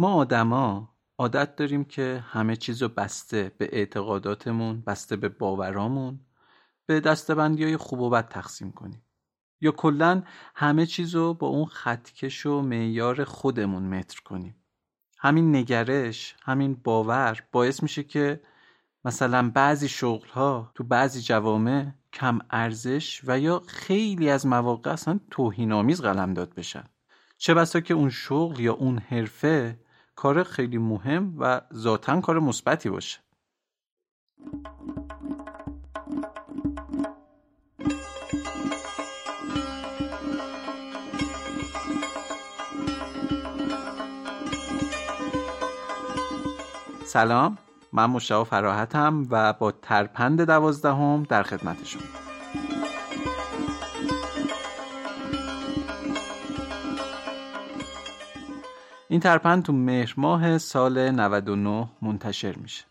ما آدما عادت داریم که همه چیز رو بسته به اعتقاداتمون بسته به باورامون به دستبندی های خوب و بد تقسیم کنیم. یا کلا همه چیز رو با اون خطکش و معیار خودمون متر کنیم. همین نگرش همین باور باعث میشه که مثلا بعضی شغل ها تو بعضی جوامع کم ارزش و یا خیلی از مواقع اصلا آمیز قلمداد بشن. چه بسا که اون شغل یا اون حرفه کار خیلی مهم و ذاتا کار مثبتی باشه. سلام من مشتاق فراحتم و با ترپند دوازدهم در خدمتشون این ترپند تو مهر ماه سال 99 منتشر میشه.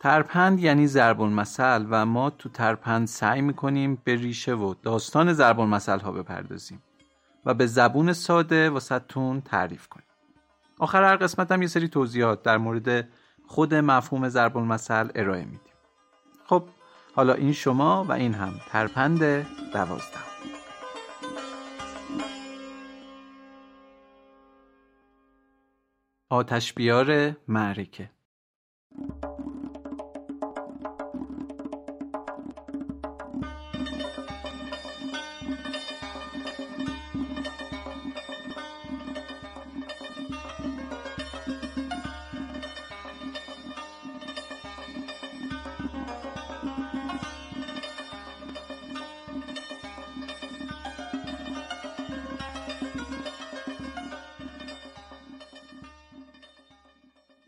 ترپند یعنی ضرب المثل و ما تو ترپند سعی می‌کنیم به ریشه و داستان ضرب المثل ها بپردازیم و به زبون ساده واسطتون تعریف کنیم. آخر هر قسمت هم یه سری توضیحات در مورد خود مفهوم ضرب المثل ارائه میدیم. خب حالا این شما و این هم ترپند دوازده آتش بیار معرکه.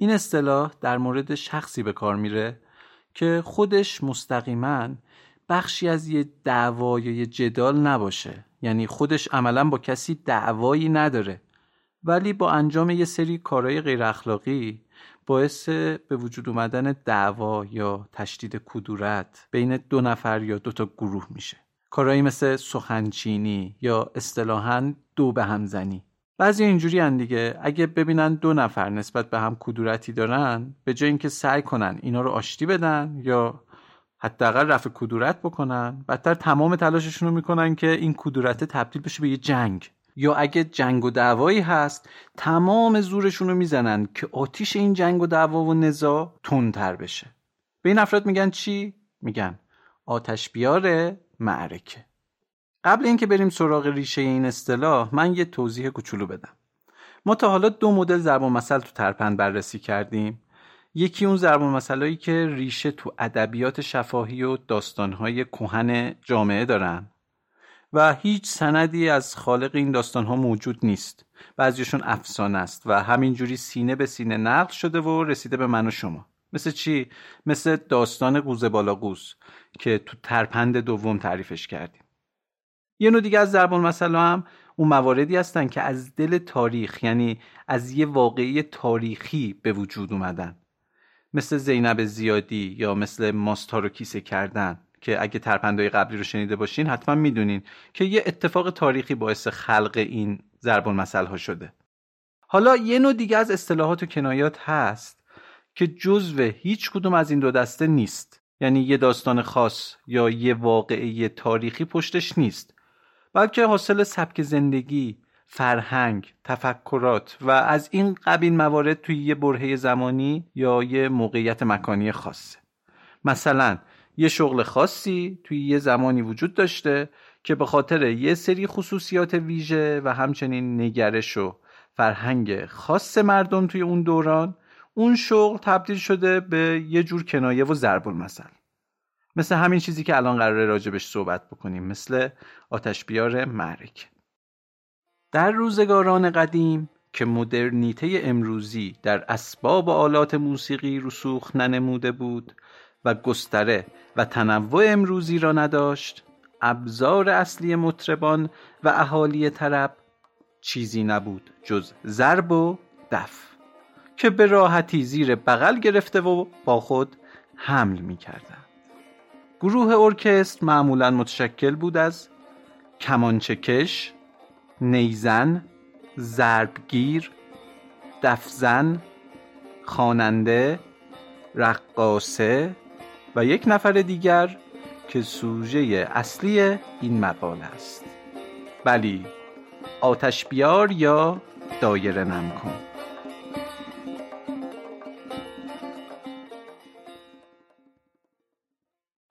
این اصطلاح در مورد شخصی به کار میره که خودش مستقیما بخشی از یه دعوا یا یه جدال نباشه. یعنی خودش عملا با کسی دعوایی نداره. ولی با انجام یه سری کارهای غیر اخلاقی باعث به وجود اومدن دعوا یا تشدید کدورت بین دو نفر یا دو تا گروه میشه. کارهایی مثل سخنچینی یا اصطلاحا دو به همزنی بعضی اینجوری هن دیگه. اگه ببینن دو نفر نسبت به هم کدورتی دارن به جای اینکه سعی کنن اینا رو آشتی بدن یا حداقل رفع کدورت بکنن بدتر تمام تلاششون رو می‌کنن که این کدورت تبدیل بشه به یه جنگ. یا اگه جنگ و دعوایی هست تمام زورشون رو می‌زنن که آتیش این جنگ و دعوا و نزا تندتر بشه. به این افراد میگن چی؟ میگن آتش بیار معرکه. قبل اینکه بریم سراغ ریشه این اصطلاح من یه توضیح کوچولو بدم. ما تا حالا دو مدل ضرب المثل تو ترپند بررسی کردیم. یکی اون ضرب المثلایی که ریشه تو ادبیات شفاهی و داستانهای کهن جامعه دارن و هیچ سندی از خالق این داستانها موجود نیست. بعضیشون افسانه است و همینجوری سینه به سینه نقل شده و رسیده به من و شما. مثل چی؟ مثل داستان قوزه بالا قوز که تو ترپند دوم تعریفش کردیم. یه نوع دیگه از ضرب المثل هم اون مواردی هستن که از دل تاریخ یعنی از یه واقعی تاریخی به وجود اومدن. مثل زینب زیادی یا مثل ماستا رو کیسه کردن که اگه ترپندهای قبلی رو شنیده باشین حتما می‌دونین که یه اتفاق تاریخی باعث خلق این ضرب المثل ها شده. حالا یه نوع دیگه از اصطلاحات و کنایات هست که جزو هیچ کدوم از این دو دسته نیست. یعنی یه داستان خاص یا یه واقعه تاریخی پشتش نیست. بلکه حاصل سبک زندگی فرهنگ تفکرات و از این قبیل موارد توی یه برهه زمانی یا یه موقعیت مکانی خاصه مثلا یه شغل خاصی توی یه زمانی وجود داشته که به خاطر یه سری خصوصیات ویژه و همچنین نگرش و فرهنگ خاص مردم توی اون دوران اون شغل تبدیل شده به یه جور کنایه و ضرب المثل. مثل همین چیزی که الان قراره راجبش صحبت بکنیم مثل آتش بیار معرک در روزگاران قدیم که مدرنیته امروزی در اسباب و آلات موسیقی رسوخ ننموده بود و گستره و تنوع امروزی را نداشت ابزار اصلی مطربان و اهالی طرب چیزی نبود جز ضرب و دف که به راحتی زیر بغل گرفته و با خود حمل می کردن. گروه ارکستر معمولا متشکل بود از کمانچکش، نیزن، ضربگیر، دفزن خواننده رقاصه و یک نفر دیگر که سوژه اصلی این مقاله است. بلی آتش بیار یا دایره نم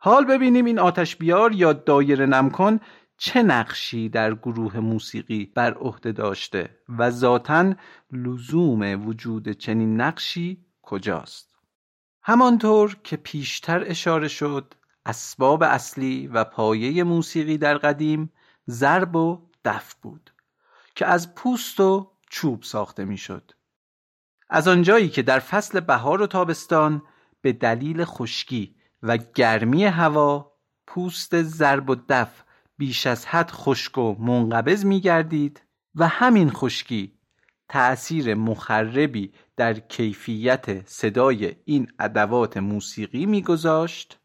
حال ببینیم این آتش بیار یا دایره نم کن چه نقشی در گروه موسیقی بر عهده داشته و ذاتا لزوم وجود چنین نقشی کجاست همانطور که پیشتر اشاره شد اسباب اصلی و پایه موسیقی در قدیم ضرب و دف بود که از پوست و چوب ساخته می‌شد. از آنجایی که در فصل بهار و تابستان به دلیل خشکی و گرمی هوا پوست ضرب و دف بیش از حد خشک و منقبض می گردید و همین خشکی تأثیر مخربی در کیفیت صدای این ادوات موسیقی میگذاشت.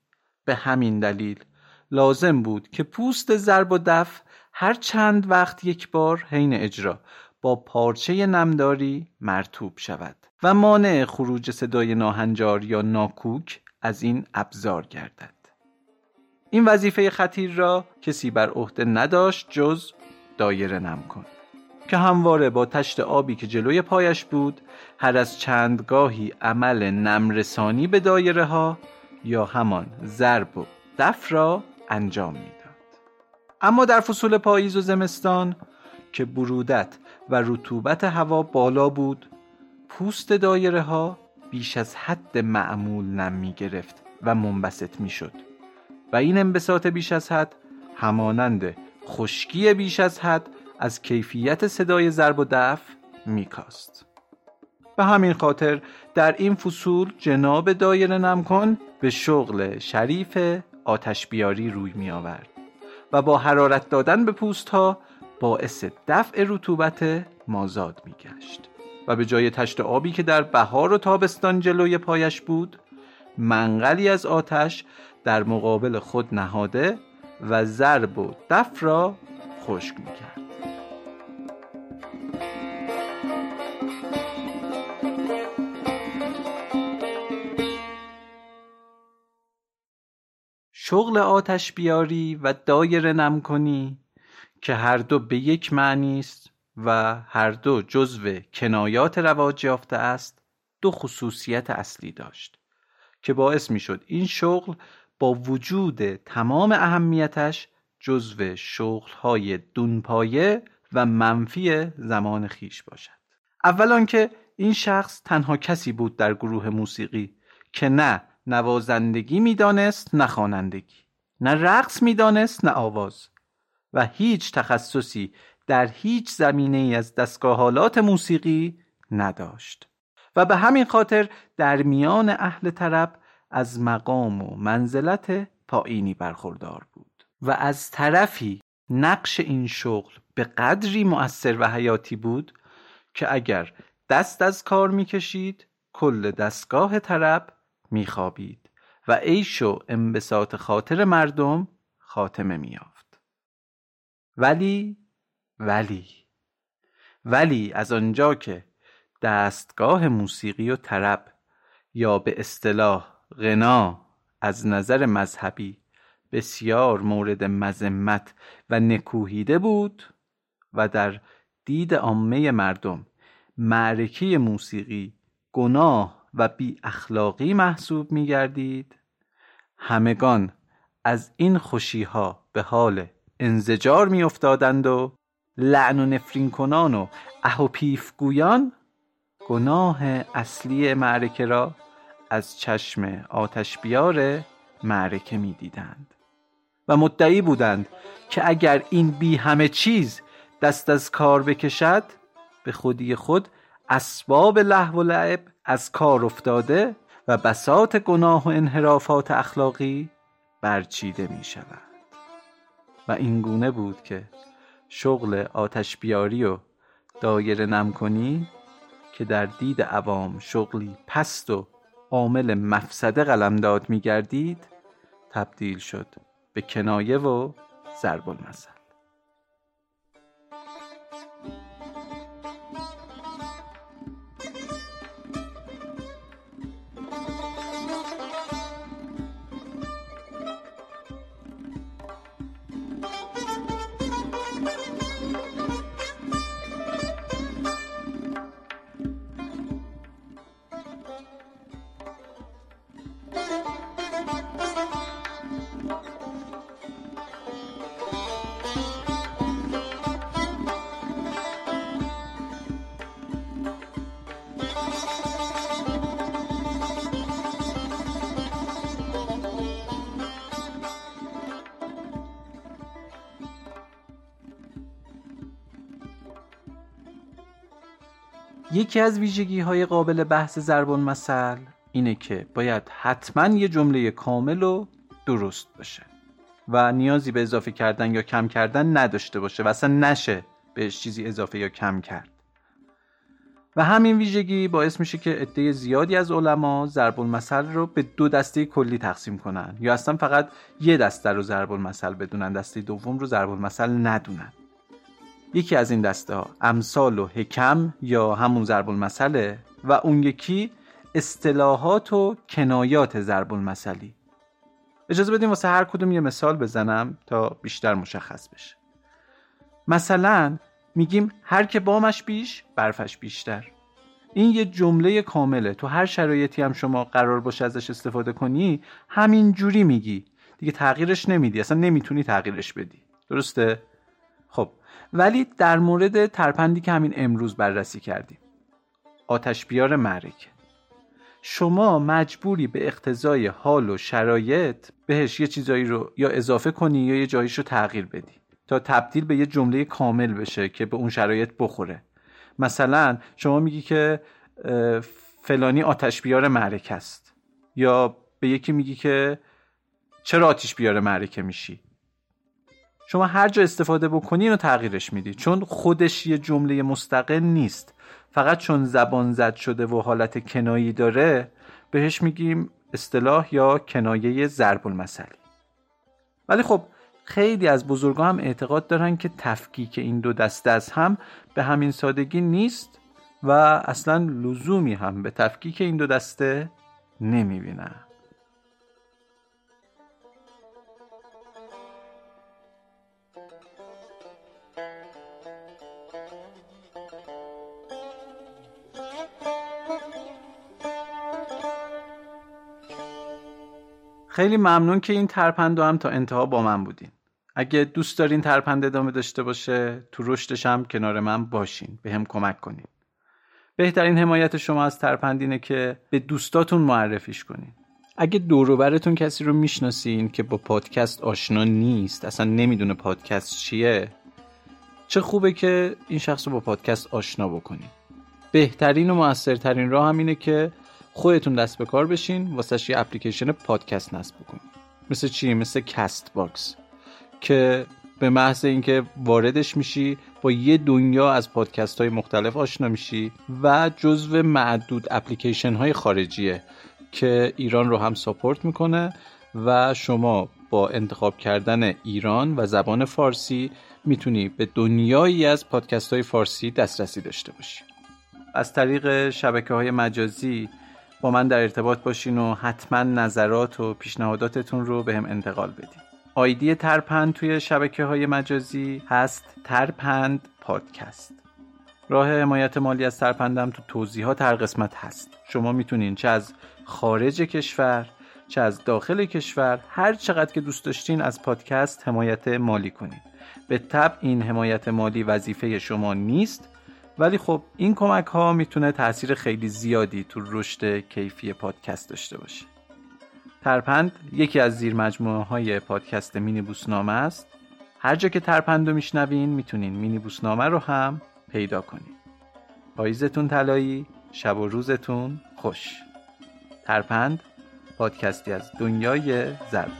به همین دلیل لازم بود که پوست ضرب و دف هر چند وقت یک بار حین اجرا با پارچه نمداری مرتوب شود و مانع خروج صدای ناهنجار یا ناکوک از این ابزار گردد. این وظیفه خطیر را کسی بر عهده نداشت جز دایره نم کن. که همواره با تشت آبی که جلوی پایش بود هر از چندگاهی عمل نمرسانی به دایره ها یا همان ضرب و دف را انجام می‌داد. اما در فصول پاییز و زمستان که برودت و رطوبت هوا بالا بود پوست دایره ها بیش از حد معمول نم می گرفت و منبسط می شد و این انبساط بیش از حد همانند خشکی بیش از حد از کیفیت صدای ضرب و دف میکاست. به همین خاطر در این فصول جناب دایره نمکن به شغل شریف آتش بیاری روی می آورد و با حرارت دادن به پوست ها باعث دفع رطوبت مازاد می گشت و به جای تشت آبی که در بهار و تابستان جلوی پایش بود منقلی از آتش در مقابل خود نهاده و ضرب و دف را خشک می کرد. شغل آتش بیاری و دایر نم کنی که هر دو به یک معنی است و هر دو جزو کنایات رواج یافته است دو خصوصیت اصلی داشت که باعث می شد این شغل با وجود تمام اهمیتش جزو شغلهای دونپایه و منفی زمان خیش باشد. اول که این شخص تنها کسی بود در گروه موسیقی که نه نوازندگی می‌دانست نه خوانندگی نه رقص می‌دانست نه آواز و هیچ تخصصی در هیچ زمینه ای از دستگاهالات موسیقی نداشت. و به همین خاطر در میان اهل طرب از مقام و منزلت پایینی برخوردار بود. و از طرفی نقش این شغل به قدری مؤثر و حیاتی بود که اگر دست از کار می‌کشید کل دستگاه طرب میخوابید و عیش و انبساط خاطر مردم خاتمه میافت ولی ولی ولی از آنجا که دستگاه موسیقی و طرب یا به اصطلاح غنا از نظر مذهبی بسیار مورد مذمت و نکوهیده بود و در دید عامه مردم معرکه موسیقی گناه و بی اخلاقی محسوب می گردید. همگان از این خوشی ها به حال انزجار می افتادند و لعن و نفرین کنان و اه و پیف گویان گناه اصلی معرکه را از چشم آتش بیار معرکه می دیدند و مدعی بودند که اگر این بی همه چیز دست از کار بکشد به خودی خود اسباب لحو و لعب از کار افتاده و بسات گناه و انحرافات اخلاقی برچیده می شود و این گونه بود که شغل آتش بیاری و دایر نم کنی که در دید عوام شغلی پست و عامل مفسده قلمداد می گردید تبدیل شد به کنایه و ضرب المثل. یکی از ویژگی های قابل بحث ضرب المثل اینه که باید حتما یه جمله کامل و درست باشه و نیازی به اضافه کردن یا کم کردن نداشته باشه و اصلا نشه بهش چیزی اضافه یا کم کرد. و همین ویژگی باعث میشه که عده زیادی از علما ضرب المثل رو به دو دسته کلی تقسیم کنن یا اصلا فقط یه دسته رو ضرب المثل بدونن دسته دوم رو ضرب المثل ندونن. یکی از این دسته ها امثال و حکم یا همون ضرب المثله و اون یکی اصطلاحات و کنایات ضرب المثلی اجازه بدیم واسه هر کدوم یه مثال بزنم تا بیشتر مشخص بشه. مثلا میگیم هر که بامش بیش برفش بیشتر. این یه جمله کامله. تو هر شرایطی هم شما قرار باشه ازش استفاده کنی همین جوری میگی. دیگه تغییرش نمیدی. اصلا نمی‌تونی تغییرش بدی. درسته؟ ولی در مورد ترپندی که همین امروز بررسی کردیم. آتش بیار معرکه. شما مجبوری به اقتضای حال و شرایط بهش یه چیزایی رو یا اضافه کنی یا یه جاییش رو تغییر بدی. تا تبدیل به یه جمله کامل بشه که به اون شرایط بخوره. مثلا شما میگی که فلانی آتش بیار معرکه است. یا به یکی میگی که چرا آتش بیار معرکه میشی؟ شما هر جا استفاده بکنی و تغییرش میدی. چون خودش یه جمله مستقل نیست. فقط چون زبان زد شده و حالت کنایی داره بهش میگیم اصطلاح یا کنایه ضرب المثلی ولی خب خیلی از بزرگا هم اعتقاد دارن که تفکیک این دو دسته از هم به همین سادگی نیست و اصلا لزومی هم به تفکیک این دو دسته نمی‌بینن. خیلی ممنون که این ترپند هم تا انتها با من بودین. اگه دوست دارین ترپند ادامه داشته باشه تو رشدش هم کنار من باشین. به هم کمک کنین. بهترین حمایت شما از ترپند اینه که به دوستاتون معرفیش کنین. اگه دوروبرتون کسی رو می‌شناسین که با پادکست آشنا نیست اصلا نمی‌دونه پادکست چیه چه خوبه که این شخص رو با پادکست آشنا بکنین. بهترین و موثرترین راه هم اینه که خودتون دست به کار بشین واسش یه اپلیکیشن پادکست نصب بکنین مثل چی؟ مثل Castbox که به محض اینکه واردش میشی با یه دنیا از پادکست های مختلف آشنا میشی و جزو معدود اپلیکیشن های خارجیه که ایران رو هم ساپورت می‌کنه و شما با انتخاب کردن ایران و زبان فارسی می‌تونی به دنیایی از پادکست های فارسی دسترسی داشته باشی. از طریق شبکه های مجازی با من در ارتباط باشین و حتما نظرات و پیشنهاداتتون رو به انتقال بدین. آیدی ترپند توی شبکه های مجازی هست ترپند پادکست. راه حمایت مالی از ترپندم تو توضیحات هر قسمت هست. شما می‌تونین چه از خارج کشور چه از داخل کشور هر چقدر که دوست داشتین از پادکست حمایت مالی کنین. به طب این حمایت مالی وظیفه شما نیست ولی خب این کمک ها می‌تونه تاثیر خیلی زیادی تو رشد کیفی پادکست داشته باشه. ترپند یکی از زیر مجموعه های پادکست مینی بوسنامه است. هر جا که ترپند رو میشنوین می‌تونین مینی بوسنامه رو هم پیدا کنین. پاییزتون طلایی شب و روزتون خوش. ترپند پادکستی از دنیای ضرب